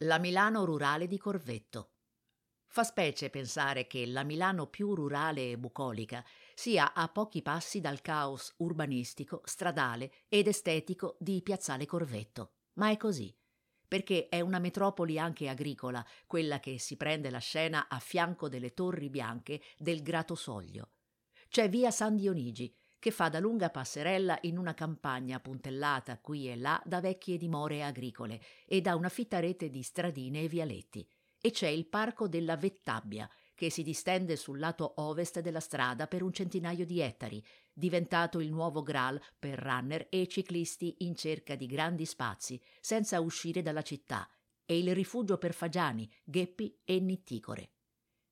La Milano rurale di Corvetto. Fa specie pensare che la Milano più rurale e bucolica sia a pochi passi dal caos urbanistico, stradale ed estetico di Piazzale Corvetto. Ma è così, perché è una metropoli anche agricola, quella che si prende la scena a fianco delle torri bianche del Grato Soglio. C'è via San Dionigi, che fa da lunga passerella in una campagna puntellata qui e là da vecchie dimore agricole e da una fitta rete di stradine e vialetti. E c'è il parco della Vettabbia, che si distende sul lato ovest della strada per un centinaio di ettari, diventato il nuovo Graal per runner e ciclisti in cerca di grandi spazi, senza uscire dalla città, e il rifugio per fagiani, gheppi e nitticore.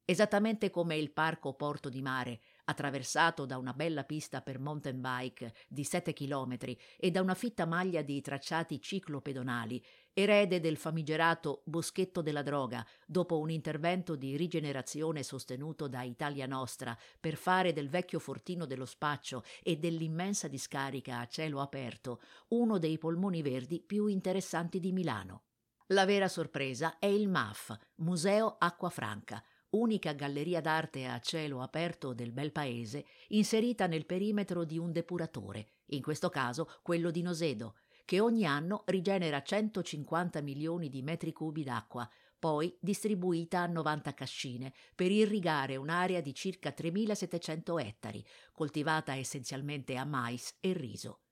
Esattamente come il parco Porto di Mare, attraversato da una bella pista per mountain bike di 7 km e da una fitta maglia di tracciati ciclopedonali, erede del famigerato Boschetto della Droga, dopo un intervento di rigenerazione sostenuto da Italia Nostra per fare del vecchio fortino dello spaccio e dell'immensa discarica a cielo aperto uno dei polmoni verdi più interessanti di Milano. La vera sorpresa è il MAF, Museo Acqua Franca, unica galleria d'arte a cielo aperto del bel paese, inserita nel perimetro di un depuratore, in questo caso quello di Nosedo, che ogni anno rigenera 150 milioni di metri cubi d'acqua, poi distribuita a 90 cascine, per irrigare un'area di circa 3.700 ettari, coltivata essenzialmente a mais e riso.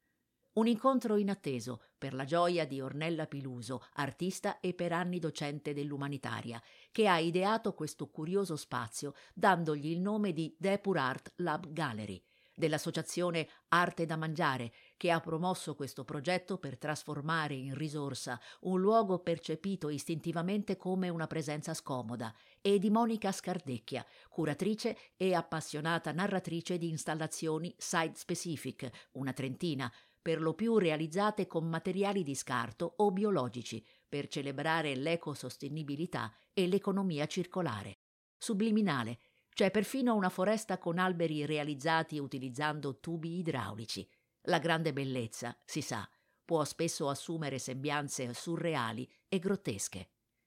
Un incontro inatteso per la gioia di Ornella Piluso, artista e per anni docente dell'umanitaria, che ha ideato questo curioso spazio dandogli il nome di Depur Art Lab Gallery, dell'associazione Arte da Mangiare, che ha promosso questo progetto per trasformare in risorsa un luogo percepito istintivamente come una presenza scomoda, e di Monica Scardecchia, curatrice e appassionata narratrice di installazioni site specific, una trentina, per lo più realizzate con materiali di scarto o biologici, per celebrare l'ecosostenibilità e l'economia circolare. Subliminale, c'è perfino una foresta con alberi realizzati utilizzando tubi idraulici. La grande bellezza, si sa, può spesso assumere sembianze surreali e grottesche.